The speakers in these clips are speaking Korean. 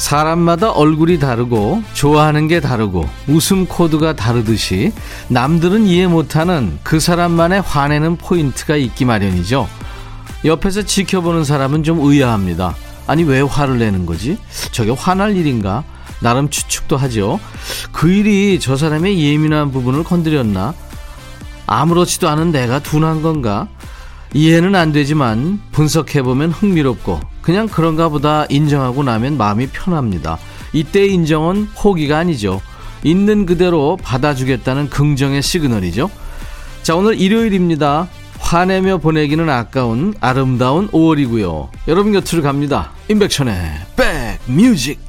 사람마다 얼굴이 다르고 좋아하는 게 다르고 웃음 코드가 다르듯이 남들은 이해 못하는 그 사람만의 화내는 포인트가 있기 마련이죠. 옆에서 지켜보는 사람은 좀 의아합니다. 아니 왜 화를 내는 거지? 저게 화날 일인가? 나름 추측도 하죠. 그 일이 저 사람의 예민한 부분을 건드렸나? 아무렇지도 않은 내가 둔한 건가? 이해는 안 되지만 분석해보면 흥미롭고 그냥 그런가 보다 인정하고 나면 마음이 편합니다. 이때 인정은 포기가 아니죠. 있는 그대로 받아주겠다는 긍정의 시그널이죠. 자, 오늘 일요일입니다. 화내며 보내기는 아까운 아름다운 5월이고요. 여러분 곁으로 갑니다. 임백천의 백뮤직.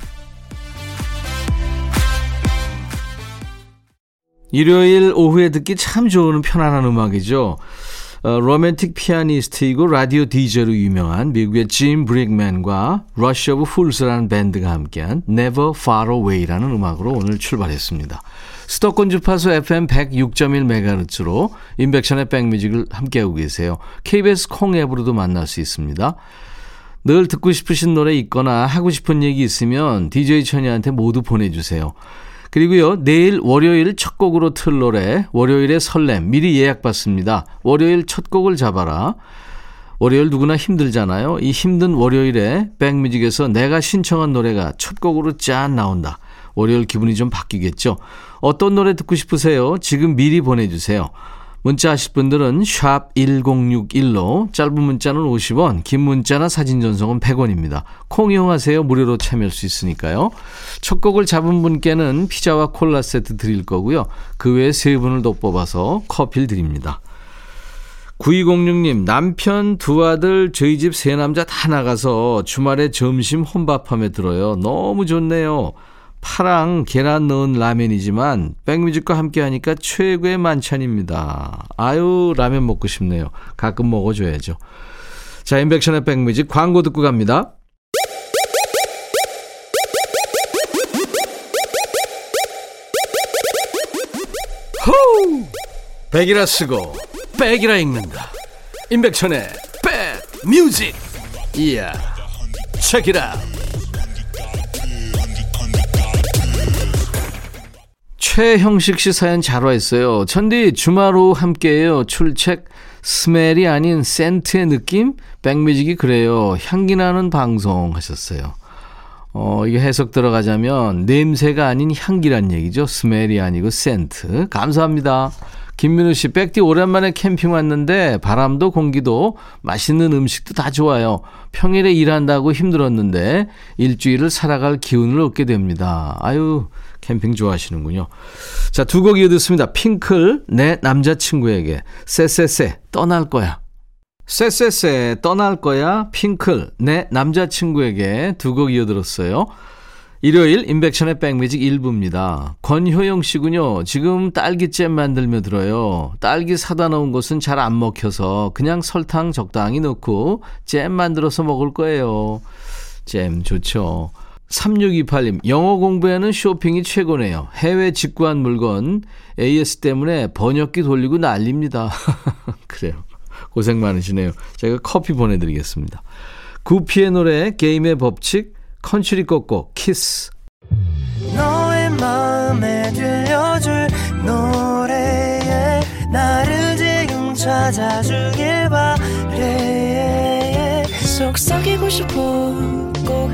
일요일 오후에 듣기 참 좋은 편안한 음악이죠. 어, 로맨틱 피아니스트이고 라디오 DJ로 유명한 미국의 짐 브릭맨과 Rush of Fools라는 밴드가 함께한 Never Far Away라는 음악으로 오늘 출발했습니다. 수도권 주파수 FM 106.1MHz로 인백션의 백뮤직을 함께하고 계세요. KBS 콩 앱으로도 만날 수 있습니다. 늘 듣고 싶으신 노래 있거나 하고 싶은 얘기 있으면 DJ 천이한테 모두 보내주세요. 그리고요, 내일 월요일 첫 곡으로 틀 노래, 월요일의 설렘, 미리 예약받습니다. 월요일 첫 곡을 잡아라. 월요일 누구나 힘들잖아요. 이 힘든 월요일에 백뮤직에서 내가 신청한 노래가 첫 곡으로 짠 나온다. 월요일 기분이 좀 바뀌겠죠? 어떤 노래 듣고 싶으세요? 지금 미리 보내주세요. 문자 하실 분들은 샵 1061로 짧은 문자는 50원, 긴 문자나 사진 전송은 100원입니다. 콩 이용하세요. 무료로 참여할 수 있으니까요. 첫 곡을 잡은 분께는 피자와 콜라 세트 드릴 거고요. 그 외에 세 분을 더 뽑아서 커피를 드립니다. 9206님, 남편, 두 아들, 저희 집 세 남자 다 나가서 주말에 점심 혼밥함에 들어요. 너무 좋네요. 파랑 계란 넣은 라면이지만 백뮤직과 함께 하니까 최고의 만찬입니다. 아유 라면 먹고 싶네요. 가끔 먹어줘야죠. 자 인백션의 백뮤직 광고 듣고 갑니다. 호우! 백이라 쓰고 백이라 읽는다. 임백천의 백뮤직. 이야. 체키라. 최형식 씨 사연 잘 와있어요. 천디 주말 오후 함께해요. 출첵 스멜이 아닌 센트의 느낌? 백뮤직이 그래요. 향기 나는 방송 하셨어요. 어, 이게 해석 들어가자면 냄새가 아닌 향기란 얘기죠. 스멜이 아니고 센트. 감사합니다. 김민우 씨, 백디 오랜만에 캠핑 왔는데 바람도 공기도 맛있는 음식도 다 좋아요. 평일에 일한다고 힘들었는데 일주일을 살아갈 기운을 얻게 됩니다. 아유, 캠핑 좋아하시는군요. 자, 두 곡 이어 듣습니다. 핑클, 내 남자친구에게. 쎄쎄쎄, 떠날 거야. 쎄쎄쎄, 떠날 거야. 핑클, 내 남자친구에게 두 곡 이어 들었어요. 일요일 인백션의 백뮤직 1부입니다. 권효영 씨군요. 지금 딸기잼 만들며 들어요. 딸기 사다 놓은 것은 잘 안 먹혀서 그냥 설탕 적당히 넣고 잼 만들어서 먹을 거예요. 잼 좋죠. 3628님, 영어 공부에는 쇼핑이 최고네요. 해외 직구한 물건 AS 때문에 번역기 돌리고 난립니다. 그래요. 고생 많으시네요. 제가 커피 보내드리겠습니다. 구피의 노래, 게임의 법칙, 컨츄리 꼬꼬, 키스. 찾아주길 바래 속삭이고 싶어 꼭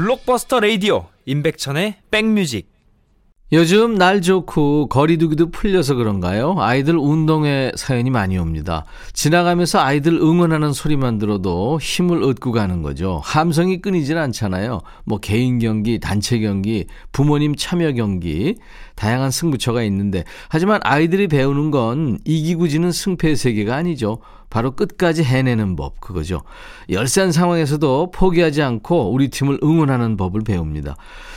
블록버스터 레이디오 임백천의 백뮤직 요즘 날 좋고 거리두기도 풀려서 그런가요? 아이들 운동회 사연이 많이 옵니다. 지나가면서 아이들 응원하는 소리만 들어도 힘을 얻고 가는 거죠. 함성이 끊이질 않잖아요. 뭐 개인 경기, 단체 경기, 부모님 참여 경기, 다양한 승부처가 있는데 하지만 아이들이 배우는 건 이기고 지는 승패의 세계가 아니죠. 바로 끝까지 해내는 법, 그거죠. 열세한 상황에서도 포기하지 않고 우리 팀을 응원하는 법을 배웁니다.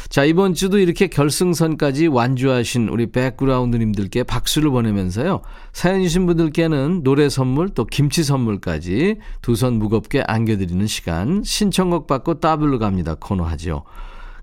자, 이번 주도 이렇게 결승선까지 완주하신 우리 백그라운드님들께 박수를 보내면서요. 사연 주신 분들께는 노래 선물 또 김치 선물까지 두 손 무겁게 안겨드리는 시간 신청곡 받고 따블로 갑니다 코너 하죠.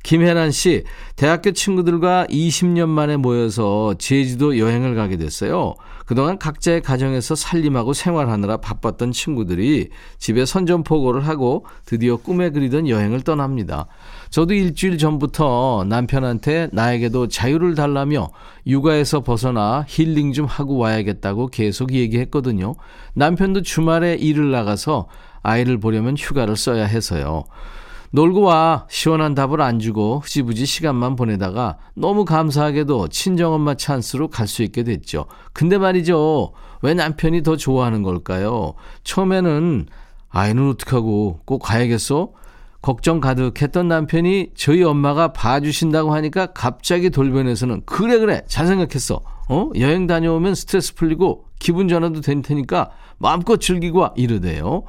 김혜란 씨, 대학교 친구들과 20년 만에 모여서 제주도 여행을 가게 됐어요. 그동안 각자의 가정에서 살림하고 생활하느라 바빴던 친구들이 집에 선전포고를 하고 드디어 꿈에 그리던 여행을 떠납니다. 저도 일주일 전부터 남편한테 나에게도 자유를 달라며 육아에서 벗어나 힐링 좀 하고 와야겠다고 계속 얘기했거든요. 남편도 주말에 일을 나가서 아이를 보려면 휴가를 써야 해서요. 놀고 와 시원한 답을 안 주고 흐지부지 시간만 보내다가 너무 감사하게도 친정엄마 찬스로 갈 수 있게 됐죠. 근데 말이죠. 왜 남편이 더 좋아하는 걸까요? 처음에는 아이는 어떡하고 꼭 가야겠어? 걱정 가득했던 남편이 저희 엄마가 봐주신다고 하니까 갑자기 돌변해서는 그래 그래 잘 생각했어. 어? 여행 다녀오면 스트레스 풀리고 기분 전환도 될 테니까 마음껏 즐기고 와 이러대요.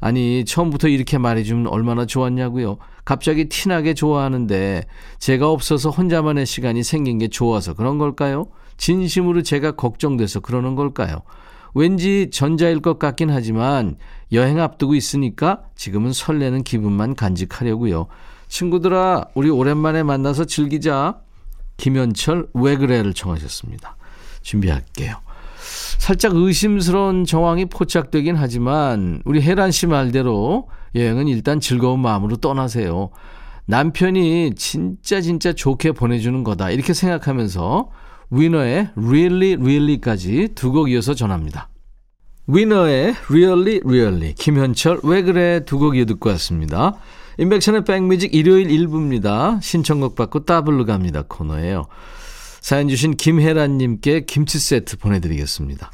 아니, 처음부터 이렇게 말해주면 얼마나 좋았냐고요. 갑자기 티나게 좋아하는데 제가 없어서 혼자만의 시간이 생긴 게 좋아서 그런 걸까요? 진심으로 제가 걱정돼서 그러는 걸까요? 왠지 전자일 것 같긴 하지만 여행 앞두고 있으니까 지금은 설레는 기분만 간직하려고요. 친구들아, 우리 오랜만에 만나서 즐기자. 김현철 왜 그래를 청하셨습니다. 준비할게요. 살짝 의심스러운 정황이 포착되긴 하지만 우리 혜란 씨 말대로 여행은 일단 즐거운 마음으로 떠나세요. 남편이 진짜 진짜 좋게 보내주는 거다 이렇게 생각하면서 위너의 Really Really까지 두 곡 이어서 전합니다. 위너의 Really Really 김현철 왜 그래 두 곡 이어 듣고 왔습니다. 인백션의 백뮤직 일요일 1부입니다. 신청곡 받고 따블로 갑니다 코너예요. 사연 주신 김혜란님께 김치 세트 보내드리겠습니다.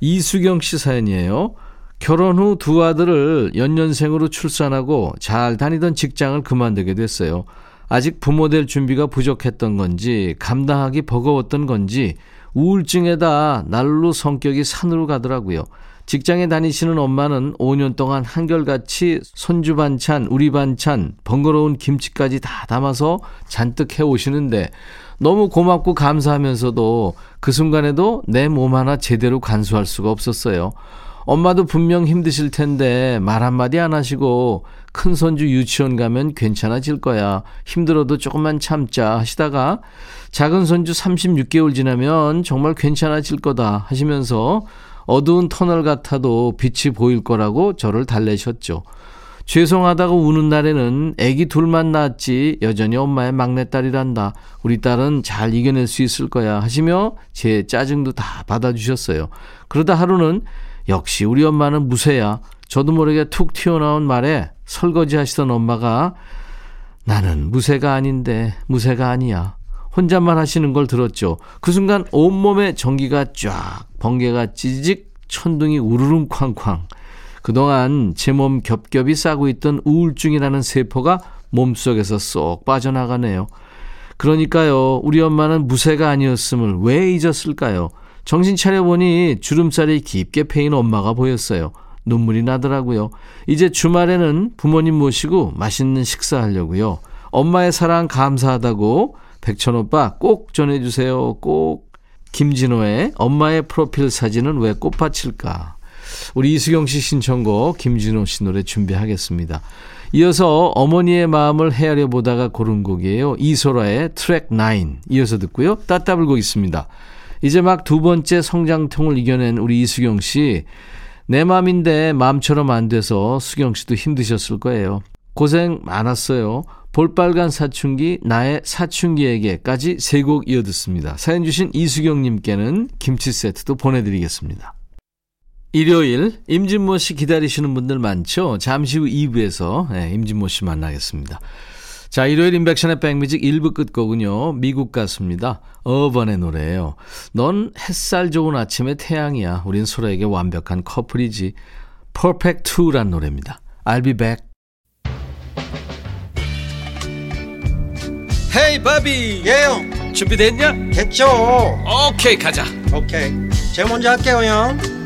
이수경 씨 사연이에요. 결혼 후 두 아들을 연년생으로 출산하고 잘 다니던 직장을 그만두게 됐어요. 아직 부모 될 준비가 부족했던 건지 감당하기 버거웠던 건지 우울증에다 날로 성격이 산으로 가더라고요. 직장에 다니시는 엄마는 5년 동안 한결같이 손주 반찬, 우리 반찬, 번거로운 김치까지 다 담아서 잔뜩 해오시는데 너무 고맙고 감사하면서도 그 순간에도 내 몸 하나 제대로 간수할 수가 없었어요. 엄마도 분명 힘드실 텐데 말 한마디 안 하시고 큰 손주 유치원 가면 괜찮아질 거야. 힘들어도 조금만 참자 하시다가 작은 손주 36개월 지나면 정말 괜찮아질 거다 하시면서 어두운 터널 같아도 빛이 보일 거라고 저를 달래셨죠. 죄송하다고 우는 날에는 아기 둘만 낳았지 여전히 엄마의 막내딸이란다. 우리 딸은 잘 이겨낼 수 있을 거야 하시며 제 짜증도 다 받아주셨어요. 그러다 하루는 역시 우리 엄마는 무쇠야. 저도 모르게 툭 튀어나온 말에 설거지 하시던 엄마가 나는 무쇠가 아닌데 무쇠가 아니야. 혼잣말 하시는 걸 들었죠. 그 순간 온몸에 전기가 쫙 번개가 찌직 천둥이 우르릉 쾅쾅 그동안 제 몸 겹겹이 싸고 있던 우울증이라는 세포가 몸속에서 쏙 빠져나가네요. 그러니까요, 우리 엄마는 무쇠가 아니었음을 왜 잊었을까요? 정신 차려보니 주름살이 깊게 패인 엄마가 보였어요. 눈물이 나더라고요. 이제 주말에는 부모님 모시고 맛있는 식사하려고요. 엄마의 사랑 감사하다고 백천 오빠 꼭 전해주세요. 꼭. 김진호의 엄마의 프로필 사진은 왜 꽃밭일까? 우리 이수경 씨 신청곡 김진호 씨 노래 준비하겠습니다. 이어서 어머니의 마음을 헤아려 보다가 고른 곡이에요. 이소라의 트랙 9 이어서 듣고요. 따따블곡 있습니다. 이제 막 두 번째 성장통을 이겨낸 우리 이수경 씨. 내 맘인데 마음처럼 안 돼서 수경 씨도 힘드셨을 거예요. 고생 많았어요. 볼빨간 사춘기, 나의 사춘기에게까지 세 곡 이어 듣습니다. 사연 주신 이수경님께는 김치 세트도 보내드리겠습니다. 일요일 임진모 씨 기다리시는 분들 많죠? 잠시 후 2부에서 네, 임진모 씨 만나겠습니다. 자, 일요일 인백션의 백뮤직 1부 끝곡은요. 미국 가수입니다. 어번의 노래예요. 넌 햇살 좋은 아침의 태양이야. 우린 서로에게 완벽한 커플이지. Perfect 2란 노래입니다. I'll be back. 헤이 바비 예영 준비됐냐? 됐죠 오케이 가자 오케이 제가 먼저 할게요 형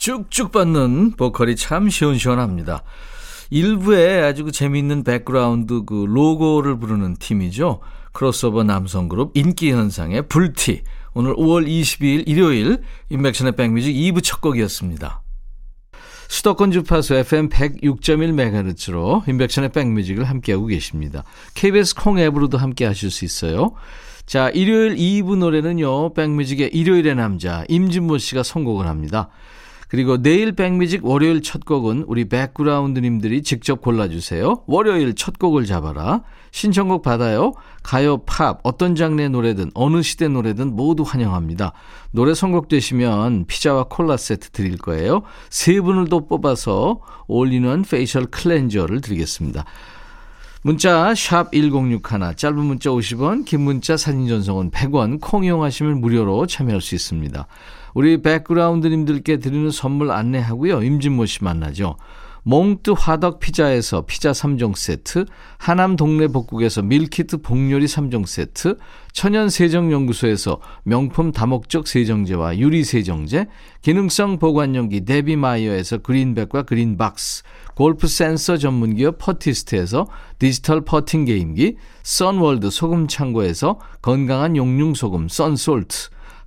쭉쭉 뻗는 보컬이 참 시원시원합니다. 1부에 아주 그 재미있는 백그라운드 그 로고를 부르는 팀이죠. 크로스오버 남성 그룹 인기현상의 불티. 오늘 5월 22일 일요일 임백천의 백뮤직 2부 첫 곡이었습니다. 수도권 주파수 FM 106.1MHz로 임백천의 백뮤직을 함께하고 계십니다. KBS 콩 앱으로도 함께 하실 수 있어요. 자, 일요일 2부 노래는요. 백뮤직의 일요일의 남자 임진모 씨가 선곡을 합니다. 그리고 내일 백뮤직 월요일 첫 곡은 우리 백그라운드님들이 직접 골라주세요. 월요일 첫 곡을 잡아라. 신청곡 받아요. 가요, 팝, 어떤 장르의 노래든 어느 시대 노래든 모두 환영합니다. 노래 선곡되시면 피자와 콜라 세트 드릴 거예요. 세 분을 또 뽑아서 올리는 facial cleanser를 드리겠습니다. 문자 1061, 짧은 문자 50원, 긴 문자 사진 전송은 100원, 콩 이용하시면 무료로 참여할 수 있습니다. 우리 백그라운드님들께 드리는 선물 안내하고요. 임진모 씨 만나죠. 몽뜨 화덕 피자에서 피자 3종 세트, 하남 동네 복국에서 밀키트 복요리 3종 세트, 천연 세정연구소에서 명품 다목적 세정제와 유리 세정제, 기능성 보관용기 데비마이어에서 그린백과 그린박스, 골프 센서 전문기업 퍼티스트에서 디지털 퍼팅 게임기, 선월드 소금 창고에서 건강한 용융 소금 썬솔트,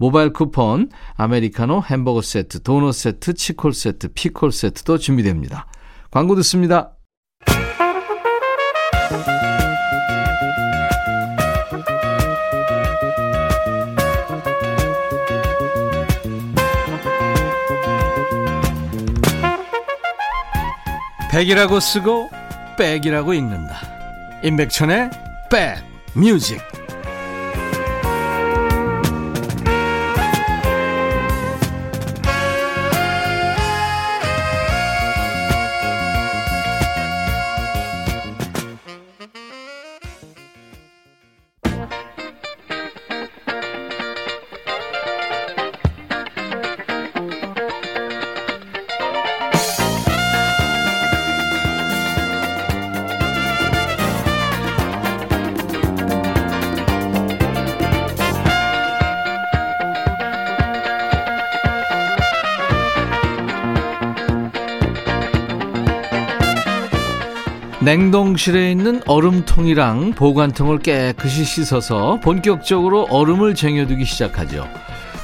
모바일 쿠폰, 아메리카노 햄버거 세트, 도넛 세트, 치콜 세트, 피콜 세트도 준비됩니다. 광고 듣습니다. 백이라고 쓰고 백이라고 읽는다. 임백천의 백 뮤직. 냉동실에 있는 얼음통이랑 보관통을 깨끗이 씻어서 본격적으로 얼음을 쟁여두기 시작하죠.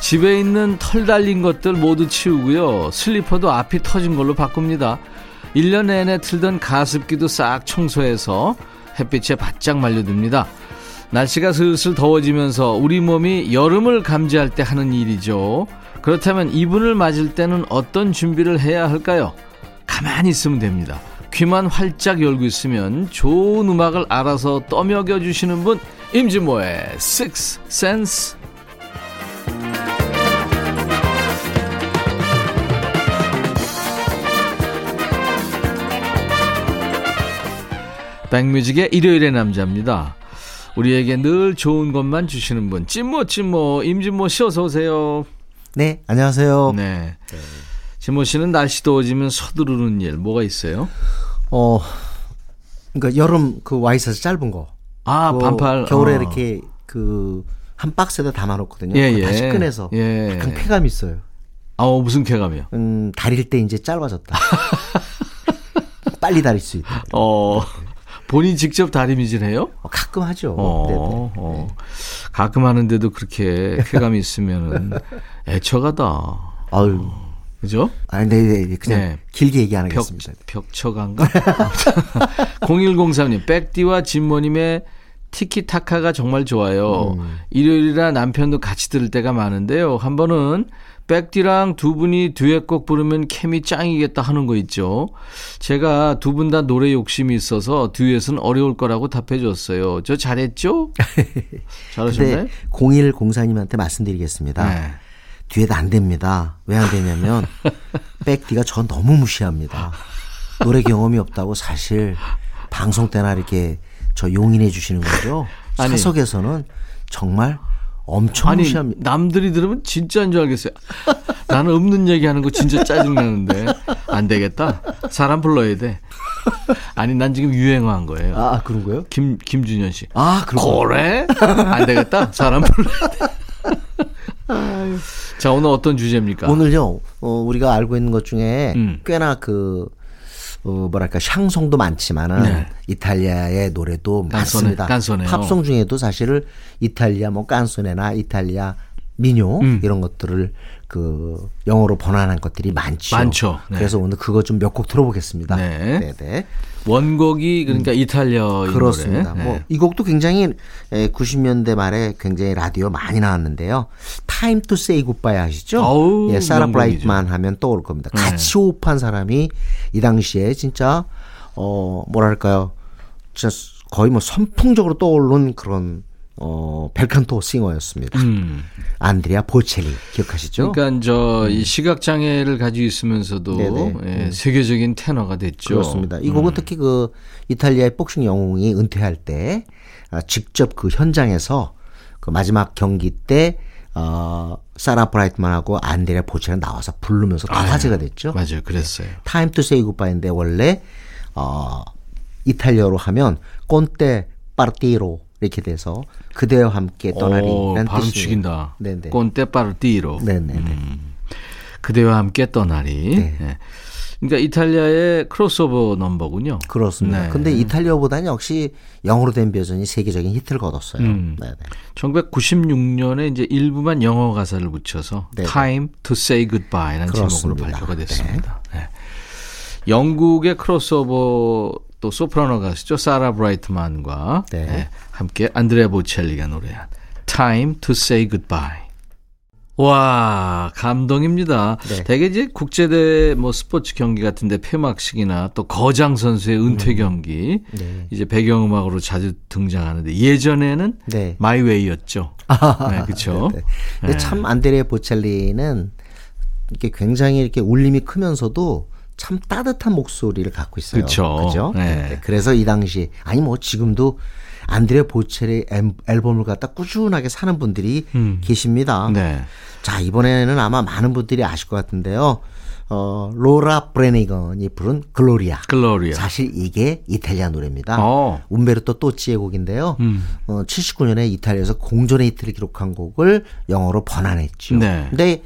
집에 있는 털 달린 것들 모두 치우고요. 슬리퍼도 앞이 터진 걸로 바꿉니다. 1년 내내 틀던 가습기도 싹 청소해서 햇빛에 바짝 말려둡니다. 날씨가 슬슬 더워지면서 우리 몸이 여름을 감지할 때 하는 일이죠. 그렇다면 이분을 맞을 때는 어떤 준비를 해야 할까요? 가만히 있으면 됩니다. 귀만 활짝 열고 있으면 좋은 음악을 알아서 떠먹여 주시는 분 임진모의 Six Sense 백뮤직의 일요일의 남자입니다. 우리에게 늘 좋은 것만 주시는 분 찐모 찐모 임진모 씨 어서 오세요. 네 안녕하세요. 네. 진모 씨는 날씨 더워지면 서두르는 일 뭐가 있어요? 어, 그러니까 여름 그 와이셔츠 짧은 거. 아, 그거 반팔. 겨울에 어. 이렇게 그 한 박스에다 담아놓거든요. 예, 예. 다시 꺼내서 예. 약간 쾌감 있어요. 아, 어, 무슨 쾌감이요? 음, 다릴 때 이제 짧아졌다. 빨리 다릴 수 있다. 어, 본인 직접 다리미질 해요? 어, 가끔 하죠. 어, 네네. 어. 가끔 하는데도 그렇게 쾌감이 있으면은 애처가다. 아유. 그죠? 아니, 네, 네, 네. 그냥 네. 길게 얘기 안 벽, 하겠습니다. 벽처간가? 0103님, 백디와 진모님의 티키타카가 정말 좋아요. 음. 일요일이라 남편도 같이 들을 때가 많은데요. 한 번은 백디랑 두 분이 듀엣곡 부르면 케미 짱이겠다 하는 거 있죠. 제가 두 분 다 노래 욕심이 있어서 듀엣은 어려울 거라고 답해줬어요. 저 잘했죠? 잘하셨나요? 근데 0104님한테 말씀드리겠습니다. 네. 뒤에도 안 됩니다. 왜 안 되냐면 백디가 저 너무 무시합니다. 노래 경험이 없다고 사실 방송 때나 이렇게 저 용인해 주시는 거죠. 아니. 사석에서는 정말 엄청 아니 무시합니다. 남들이 들으면 진짜인 줄 알겠어요. 나는 없는 얘기하는 거 진짜 짜증나는데 안 되겠다. 사람 불러야 돼. 아니 난 지금 유행어한 거예요. 아 그런 거요? 김 김준현 씨. 아 그런 거. 그래? 안 되겠다. 사람 불러야 돼. 자 오늘 어떤 주제입니까? 오늘요 어, 우리가 알고 있는 것 중에 음. 꽤나 그 어, 뭐랄까 샹송도 많지만은 네. 이탈리아의 노래도 깐소네, 많습니다. 깐소네요. 팝송 중에도 사실은 이탈리아 뭐 깐소네나 이탈리아 민요 음. 이런 것들을 그 영어로 번안한 것들이 많죠. 많죠. 네. 그래서 오늘 그거 좀 몇 곡 들어보겠습니다. 네. 네. 원곡이 그러니까 이탈리아인 그렇습니다. 뭐 네. 이 곡도 굉장히 에, 90년대 말에 굉장히 라디오 많이 나왔는데요. Time to Say Goodbye 아시죠? 어우, 예, 사라. 브라이트만 하면 떠올 겁니다. 네. 같이 호흡한 사람이 이 당시에 진짜 어 뭐랄까요? 진짜 거의 뭐 선풍적으로 떠오른 그런 어 벨칸토 싱어였습니다. 음. 안드레아 보첼리 기억하시죠? 그러니까 저이 시각 장애를 가지고 있으면서도 음. 네네. 예, 세계적인 테너가 됐죠. 그렇습니다. 이 곡은 특히 그 이탈리아의 복싱 영웅이 은퇴할 때 아, 직접 그 현장에서 그 마지막 경기 때 어, 사라 브라이트만하고 안드레아 보첼리가 나와서 부르면서 다 화제가 됐죠. 맞아요. 그랬어요. Time to Say Goodbye인데 원래 어, 이탈리아어로 하면 Con te partirò 이렇게 돼서 그대와 함께 오, 떠나리라는 발음. 죽인다. 네네. Con te partirò. 네네네. 그대와 함께 떠나리. 네. 예. 그러니까 이탈리아의 크로스오버 넘버군요. 그렇습니다. 네. 근데 이탈리아보다는 역시 영어로 된 버전이 세계적인 히트를 거뒀어요. 음. 네네. 1996년에 이제 일부만 영어 가사를 붙여서 네네. Time to Say Goodbye라는 제목으로 그렇습니다. 발표가 됐습니다. 네. 영국의 크로스오버 또 소프라노 가수죠. 사라 브라이트만과 네. 네, 함께 안드레아 보첼리가 노래한 Time to Say Goodbye. 와 감동입니다. 네. 대개 이제 국제대 뭐 스포츠 경기 같은데 폐막식이나 또 거장 선수의 은퇴 경기 네. 이제 배경음악으로 자주 등장하는데 예전에는 네. 마이웨이였죠. 네, 그렇죠. 네. 근데 참 안드레아 보첼리는 이렇게 굉장히 이렇게 울림이 크면서도 참 따뜻한 목소리를 갖고 있어요. 그쵸. 그죠? 네. 그래서 이 당시 아니 뭐 지금도 안드레아 보첼리 앨- 앨범을 갖다 꾸준하게 사는 분들이 계십니다. 네. 자 이번에는 아마 많은 분들이 아실 것 같은데요. 어 로라 브레니건이 부른 글로리아. 글로리아. 사실 이게 이탈리아 노래입니다. 어. 움베르토 또치의 곡인데요. 어, 79년에 이탈리아에서 공전의 히트를 기록한 곡을 영어로 번안했죠. 네. 근데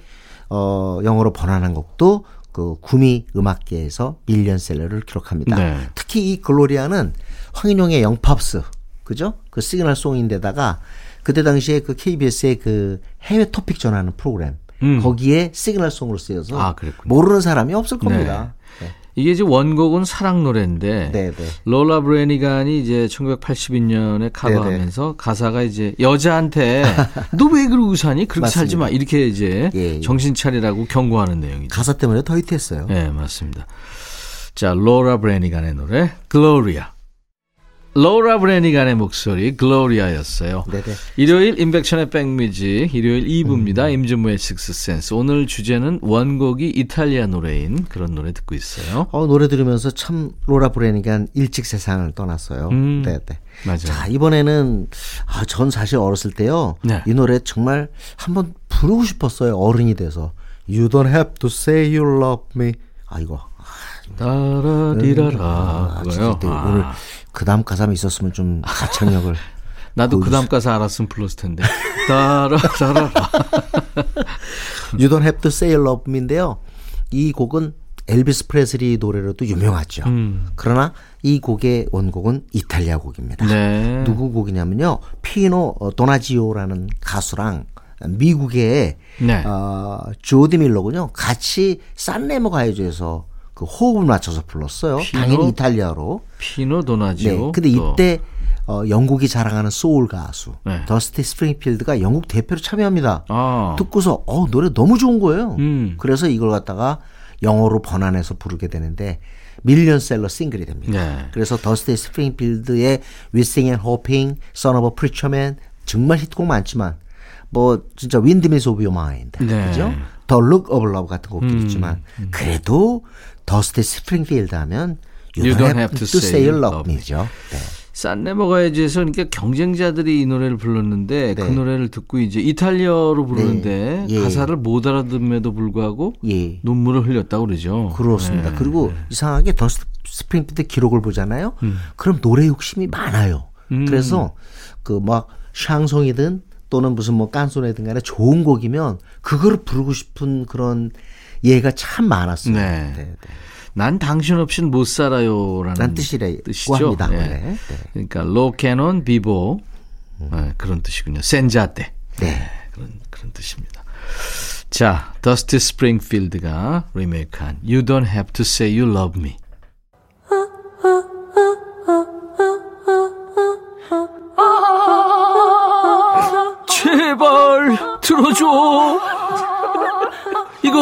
어, 영어로 번안한 곡도 그 구미 음악계에서 밀리언셀러를 기록합니다. 네. 특히 이 글로리아는 황인용의 영팝스 그죠? 그 시그널 송인데다가 그때 당시에 그 KBS의 그 해외 토픽 전하는 프로그램 음. 거기에 시그널 송으로 쓰여서 아. 모르는 사람이 없을 겁니다. 네. 이게 이제 원곡은 사랑 노래인데 네, 네. 로라 브레니간이 이제 1982년에 커버하면서 가사가 이제 여자한테 너 왜 그러고 사니? 그렇게 살지 마. 이렇게 이제 예, 예. 정신 차리라고 경고하는 내용이죠. 가사 때문에 더 히트했어요. 네, 맞습니다. 자, 로라 브레니간의 노래 글로리아. 로라 브레니간의 목소리 글로리아였어요. 네네. 일요일 임백천의 백뮤직 일요일 2부입니다. 음. 임진모의 식스센스. 오늘 주제는 원곡이 이탈리아 노래인 그런 노래 듣고 있어요. 어, 노래 들으면서 참 로라 브레니간 일찍 세상을 떠났어요. 음. 네, 네. 맞아요. 자, 이번에는 아, 전 사실 어렸을 때요. 네. 이 노래 정말 한번 부르고 싶었어요. 어른이 돼서. You don't have to say you love me. 아, 이거. 아, 따라디라라. 아, 그거요. 아, 오늘 그 다음 가사만 있었으면 좀 가창력을 나도 그 다음 가사 알았으면 불렀을 텐데. 따라라라. You Don't Have to Say You Love Me인데요. 이 곡은 엘비스 프레슬리 노래로도 유명하죠. 음. 그러나 이 곡의 원곡은 이탈리아 곡입니다. 네. 누구 곡이냐면요. 피노 어, 도나지오라는 가수랑 미국의 네. 어, 조디 밀러군요. 같이 산레모 가요제에서 그 호흡을 맞춰서 불렀어요. 피노? 당연히 이탈리아어로. 피노 도나지오. 네. 근데 또. 이때 어, 영국이 자랑하는 소울 가수 네. 더스티 스프링필드가 영국 대표로 참여합니다. 아. 듣고서 어 노래 너무 좋은 거예요. 음. 그래서 이걸 갖다가 영어로 번안해서 부르게 되는데 밀리언셀러 싱글이 됩니다. 네. 그래서 더스티 스프링필드의 Wishin' and Hopin', Son of a Preacher Man 정말 히트곡 많지만 뭐 진짜 Windmills of Your Mind 네. 음, 그죠? The Look of Love 같은 곡도 있지만 그래도 더스티 스프링필드 하면 You, don't, have, to, say you love me죠. 네. 산레모 가요제에서 그러니까 경쟁자들이 이 노래를 불렀는데 그 네. 노래를 듣고 이제 이탈리아어로 부르는데 네. 예. 가사를 못 알아듣음에도 불구하고 예. 눈물을 흘렸다고 그러죠. 그렇습니다. 네. 그리고 이상하게 더스티 스프링필드 기록을 보잖아요. 음. 그럼 노래 욕심이 많아요. 그래서 그 막 샹송이든 또는 무슨 뭐 깐소네든 간에 좋은 곡이면 그거를 부르고 싶은 그런 예가 참 많았어요. 네. 네, 네. 난 당신 없인 못 살아요라는 란 뜻이라고 뜻이죠. 합니다. 네. 원래. 네. 그러니까 로캐논 비보 네, 그런 뜻이군요. 센자떼 네. 그런 그런 뜻입니다. 자, 더스티 스프링필드가 리메이크한 You Don't Have to Say You Love Me. 제발 들어줘.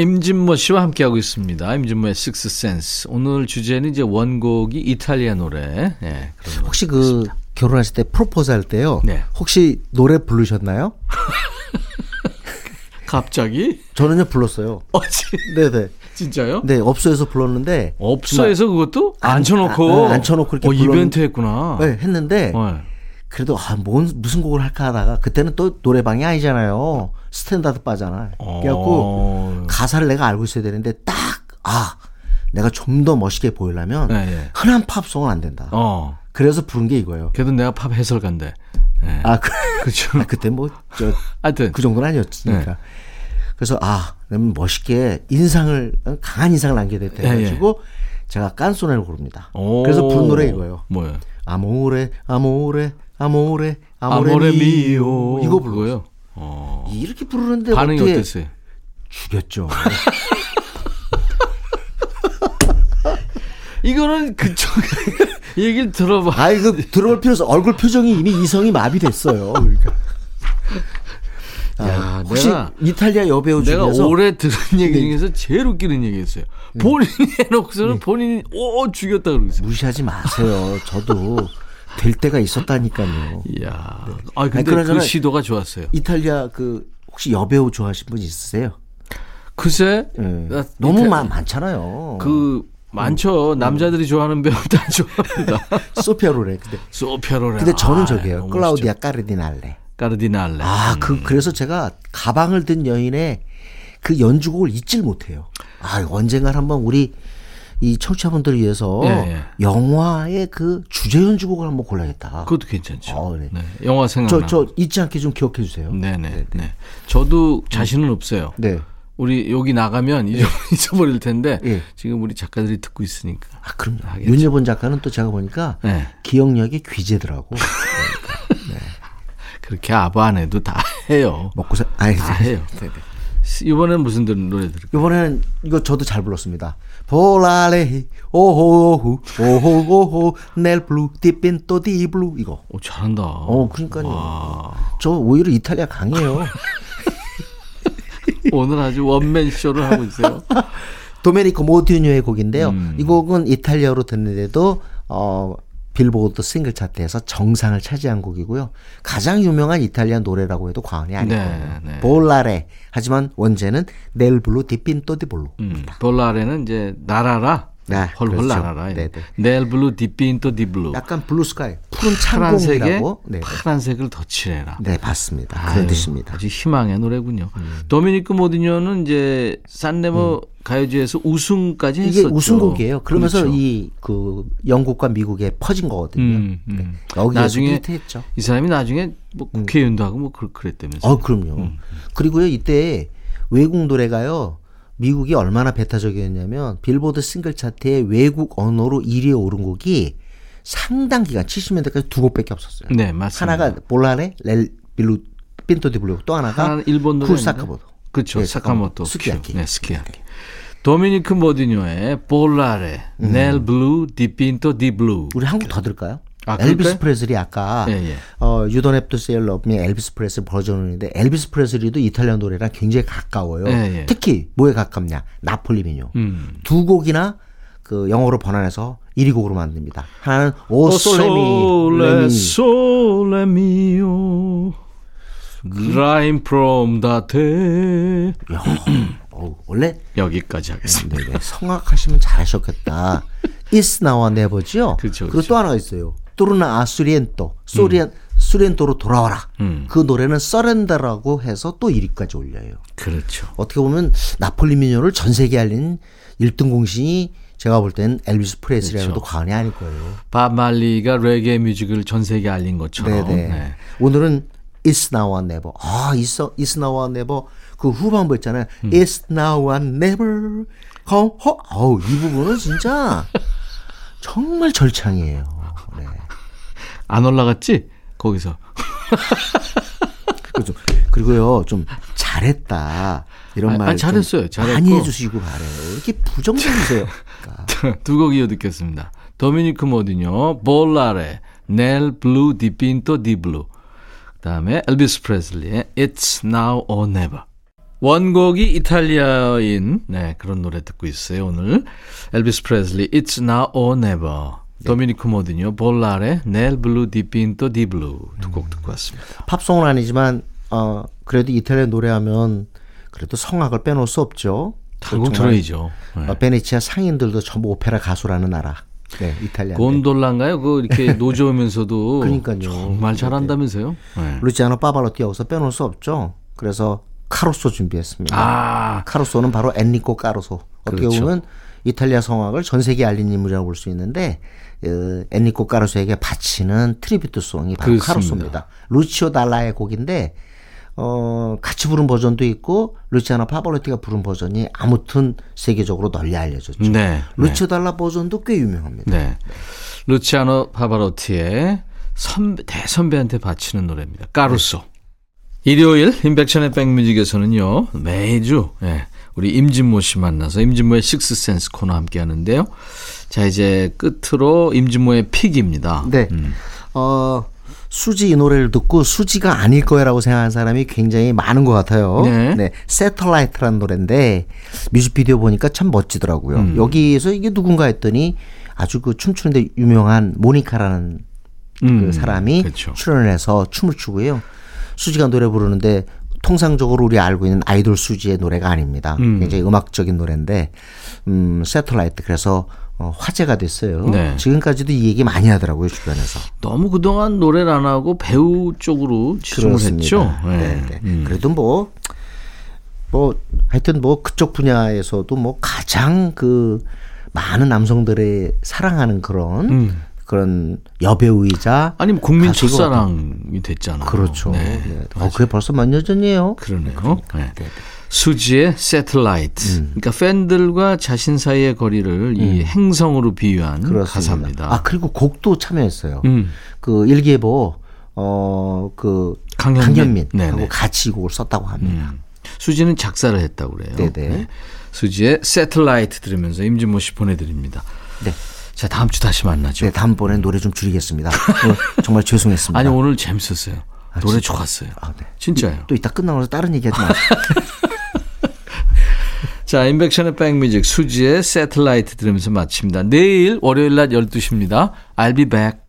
임진모 씨와 함께하고 있습니다. 임진모의 식스 센스. 오늘 주제는 이제 원곡이 이탈리아 노래. 거. 혹시 그 결혼하실 때 프로포즈 할 때요. 네. 혹시 노래 부르셨나요? 갑자기? 저는요 불렀어요. 어, 지- 네네. 진짜요? 네 업소에서 불렀는데 업소에서 그것도 안- 앉혀놓고 아, 앉혀놓고 이렇게 어, 불렀는- 이벤트 했구나. 네, 했는데 어. 그래도 아, 뭔 무슨 곡을 할까 하다가 그때는 또 노래방이 아니잖아요. 스탠다드 바잖아. 그래갖고 어. 가사를 내가 알고 있어야 되는데 딱 아 내가 좀 더 멋있게 보이려면 네, 네. 흔한 팝송은 안 된다. 어. 그래서 부른 게 이거예요. 그래도 내가 팝 해설가인데. 예. 아, 그, 그렇죠. 아, 그때 뭐, 저, 하여튼. 그 정도는 아니었으니까. 네. 그래서, 아, 그러면 멋있게 인상을, 어, 강한 인상을 남겨야 돼. 예, 해가지고, 제가 깐소네를 부릅니다. 오. 그래서 부른 노래 이거예요. 뭐예요? 아모레, 아모레, 아모레, 아모레, 아모레 미오. 미오. 이거 불러요. 어. 이렇게 부르는데 반응이 어떻게 어땠어요? 죽였죠. 이거는 그쪽 얘기를 들어봐. 아, 이거 들어볼 필요 없어. 얼굴 표정이 이미 이성이 마비됐어요. 그러니까. 아, 야, 혹시 내가- 이탈리아 여배우 내가 중에서 올해 들은 얘기 네. 중에서 제일 웃기는 얘기였어요. 본인이 해놓고서는 본인이 오 죽였다 그러고 있어요. 무시하지 마세요. 저도 될 때가 있었다니까요. 이야. 아 근데 아니, 그 시도가 좋았어요. 이탈리아 그 혹시 여배우 좋아하시는 분 있으세요? 글쎄 예. 나 너무 많, 많잖아요. 그 많죠. 남자들이 좋아하는 배우 다 좋아합니다. 소피아 로레. 근데 소피아로라. 근데 저는 아, 저기요. 클라우디아. 까르디날레. 까르디날레. 아, 그 그래서 제가 가방을 든 여인의 그 연주곡을 잊질 못해요. 아, 언젠가 한번 우리 이 청취자분들을 위해서 예, 예. 영화의 그 주제 연주곡을 한번 골라야겠다. 그것도 괜찮죠. 어, 네. 네. 영화 생각나. 저, 저 잊지 않게 좀 기억해 주세요. 네네. 네. 저도 자신은 없어요. 네. 우리 여기 나가면 잊어, 잊어버릴 텐데 예. 지금 우리 작가들이 듣고 있으니까. 아, 그럼 하겠죠. 윤여본 작가는 또 제가 보니까 네. 기억력이 귀재더라고. 그렇게 아부 안 해도 다 해요. 먹고 사, 아니, 다 해요. 이번엔 무슨 들- 노래 들을까요? 이번에는 이거 저도 잘 불렀습니다. Volare oh oh oh oh nel blu dipinto di blu 이거. 오, 잘한다. 어, 그러니까요. 와. 저 오히려 이탈리아 강해요. 오늘 아주 원맨 쇼를 하고 있어요. 도메니코 모두뇨의 곡인데요. 음. 이 곡은 이탈리아로 듣는데도 어 빌보드 싱글 차트에서 정상을 차지한 곡이고요. 가장 유명한 Italian 노래라고 해도 과언이 아닐 네, 거예요. 네. Volare. 하지만 원제는 Nel blu dipinto di blu. 음, Volare는 이제 날아라. 네, 헐헐 그렇죠. 날아라. 네, 네. Nel blu dipinto di blu. 약간 blue sky, 푸른 파란색에. 네, 네. 파란색을 더 칠해라. 네, 맞습니다. 아유, 그런 뜻입니다. 음. 아주 희망의 노래군요. 도미니크 모디뇨는 이제 산네모 가요제에서 우승까지 음. 이게 했었죠. 우승곡이에요. 그러면서 그렇죠. 이그 영국과 미국에 퍼진 거거든요. 음, 음. 네. 여기에서 나중에 히트했죠. 이 사람이 나중에 뭐 국회의원도 하고 뭐 그- 그랬다면서. 어, 그럼요. 그리고요, 이때 외국 노래가요, 미국이 얼마나 배타적이었냐면, 빌보드 싱글 차트에 외국 언어로 1위에 오른 곡이 상당 기간, 70년대까지 두 곡밖에 없었어요. 네, 맞습니다. 하나가 Volare, Nel blu, dipinto di blu, 또 하나가 하나는 일본 노래 큐 사카모토. 그렇죠. 네, 사카모토 스키야키. 큐. 네, 스키야키. 도미니크 모두뇨의 Volare, Nel blu, dipinto di blu. 우리 한국 더 들을까요? 아, 엘비스? 프레슬리 아까 예, 예. 어 유도넵도 세일 러브미 엘비스 프레슬리 버전인데 엘비스 프레슬리도 Italian 노래랑 굉장히 가까워요. 예, 예. 특히 뭐에 가깝냐? 나폴리 민요. 음. 두 곡이나 그 영어로 번안해서 1위 곡으로 만듭니다. 하나는 오오 솔레미 솔레 레미. 솔레 미오 Climb from the day 어우, 원래 여기까지 하겠습니다. 네네, 성악하시면 잘하셨겠다. Is Now and Never죠. 그렇죠, 그리고. 또 하나가 있어요. 또르나 아수리엔토, 소리엔 수리엔토로 돌아와라. 음. 그 노래는 서렌더라고 해서 또 1위까지 올려요. 그렇죠. 어떻게 보면 나폴리 미녀를 전 세계에 알린 1등 공신이 제가 볼땐 엘비스 프레슬리라도 그렇죠. 과언이 아닐 거예요. 밥 말리가 레게 뮤직을 전 세계에 알린 것처럼. 네. 오늘은 It's Now and Never. 아, It's, It's Now and Never. 그 후반부 있잖아요. 음. It's Now and Never. come home. 어우, 이 부분은 진짜 정말 절창이에요. 네. 안 올라갔지? 거기서. 그리고 좀- 그리고요, 좀 잘했다. 이런 아, 말. 아, 잘했어요. 잘했고. 많이 해주시고 바래요. 이렇게 부정적이세요. 두곡 이어 듣겠습니다. 도미니크 모두뇨, Volare, Nel blu dipinto di blu. 그 다음에 엘비스 프레슬리의 It's Now or Never. 원곡이 이탈리아인 네, 그런 노래 듣고 있어요. 오늘 엘비스 프레슬리 It's Now or Never. 도미니크 모두뇨, Volare, Nel blu dipinto di blu 두 곡 듣고 왔습니다. 팝송은 아니지만, 어, 그래도 이탈리아 노래하면 그래도 성악을 빼놓을 수 없죠. 정말, 들어야죠. 네. 어, 베네치아 상인들도 전부 오페라 가수라는 나라. 네, 이탈리아. 곤돌라인가요? 그 이렇게 노저으면서도 그러니까요. 정말 잘한다면서요? 네. 루치아노 파바로티 여기서 빼놓을 수 없죠. 그래서 카루소 준비했습니다. 아, 카루소는 바로 엔리코 카루소. 어떻게 그렇죠. 보면 이탈리아 성악을 전 세계에 알린 인물이라고 볼 수 있는데 어, 엔리코 카루소에게 바치는 tribute song이 바로. 카루소입니다. 루치오 달라의 곡인데 어, 같이 부른 버전도 있고 루치아노 파바로티가 부른 버전이 아무튼 세계적으로 널리 알려졌죠. 네. 네. 루치오 달라 버전도 꽤 유명합니다. 네. 루치아노 파바로티의 선배, 대선배한테 바치는 노래입니다. 카루소. 일요일 임백천의 백뮤직에서는요. 매주 예, 우리 임진모 씨 만나서 임진모의 식스센스 코너 함께 하는데요. 자 이제 끝으로 임진모의 pick입니다. 네. 음. 어, 수지 이 노래를 듣고 수지가 아닐 거라고 생각하는 사람이 굉장히 많은 것 같아요. 네. Satellite라는 노래인데 뮤직비디오 보니까 참 멋지더라고요. 음. 여기에서 이게 누군가 했더니 아주 그 춤추는데 유명한 모니카라는 음, 그 사람이 그렇죠. 출연을 해서 춤을 추고요. 수지가 노래 부르는데 통상적으로 우리 알고 있는 아이돌 수지의 노래가 아닙니다. 음. 굉장히 음악적인 노래인데 음, Satellite 그래서 어, 화제가 됐어요. 네. 지금까지도 이 얘기 많이 하더라고요 주변에서. 너무 그동안 노래를 안 하고 배우 쪽으로 치중을 했죠. 네. 네. 네. 음. 그래도 뭐, 뭐, 하여튼 뭐 그쪽 분야에서도 뭐 가장 그 많은 남성들의 사랑하는 그런 음. 그런 여배우이자 아니 뭐 국민 첫사랑이 됐잖아요. 그렇죠. 네. 네. 어, 그게 벌써 몇 년 전이에요. 그러네요. 네. 수지의 세틀라이트. 그러니까 팬들과 자신 사이의 거리를 이 행성으로 비유한 그렇습니다. 가사입니다. 아 그리고 곡도 참여했어요. 음. 그 일기예보 어그 강현민. 네네. 하고 같이 이 곡을 썼다고 합니다. 음. 수지는 작사를 했다고 그래요. 네네. 수지의 세틀라이트 들으면서 임진모 씨 보내드립니다. 네. 자 다음 주 다시 만나죠. 네, 다음번에 노래 좀 줄이겠습니다. 오늘 정말 죄송했습니다. 아니 오늘 재밌었어요. 노래 진짜? 좋았어요. 아, 네. 진짜요. 또 이따 끝나고 나서 다른 얘기 하지 마세요. 자, 인백션의 백뮤직 수지의 세틀라이트 들으면서 마칩니다. 내일 월요일 낮 12시입니다. I'll be back.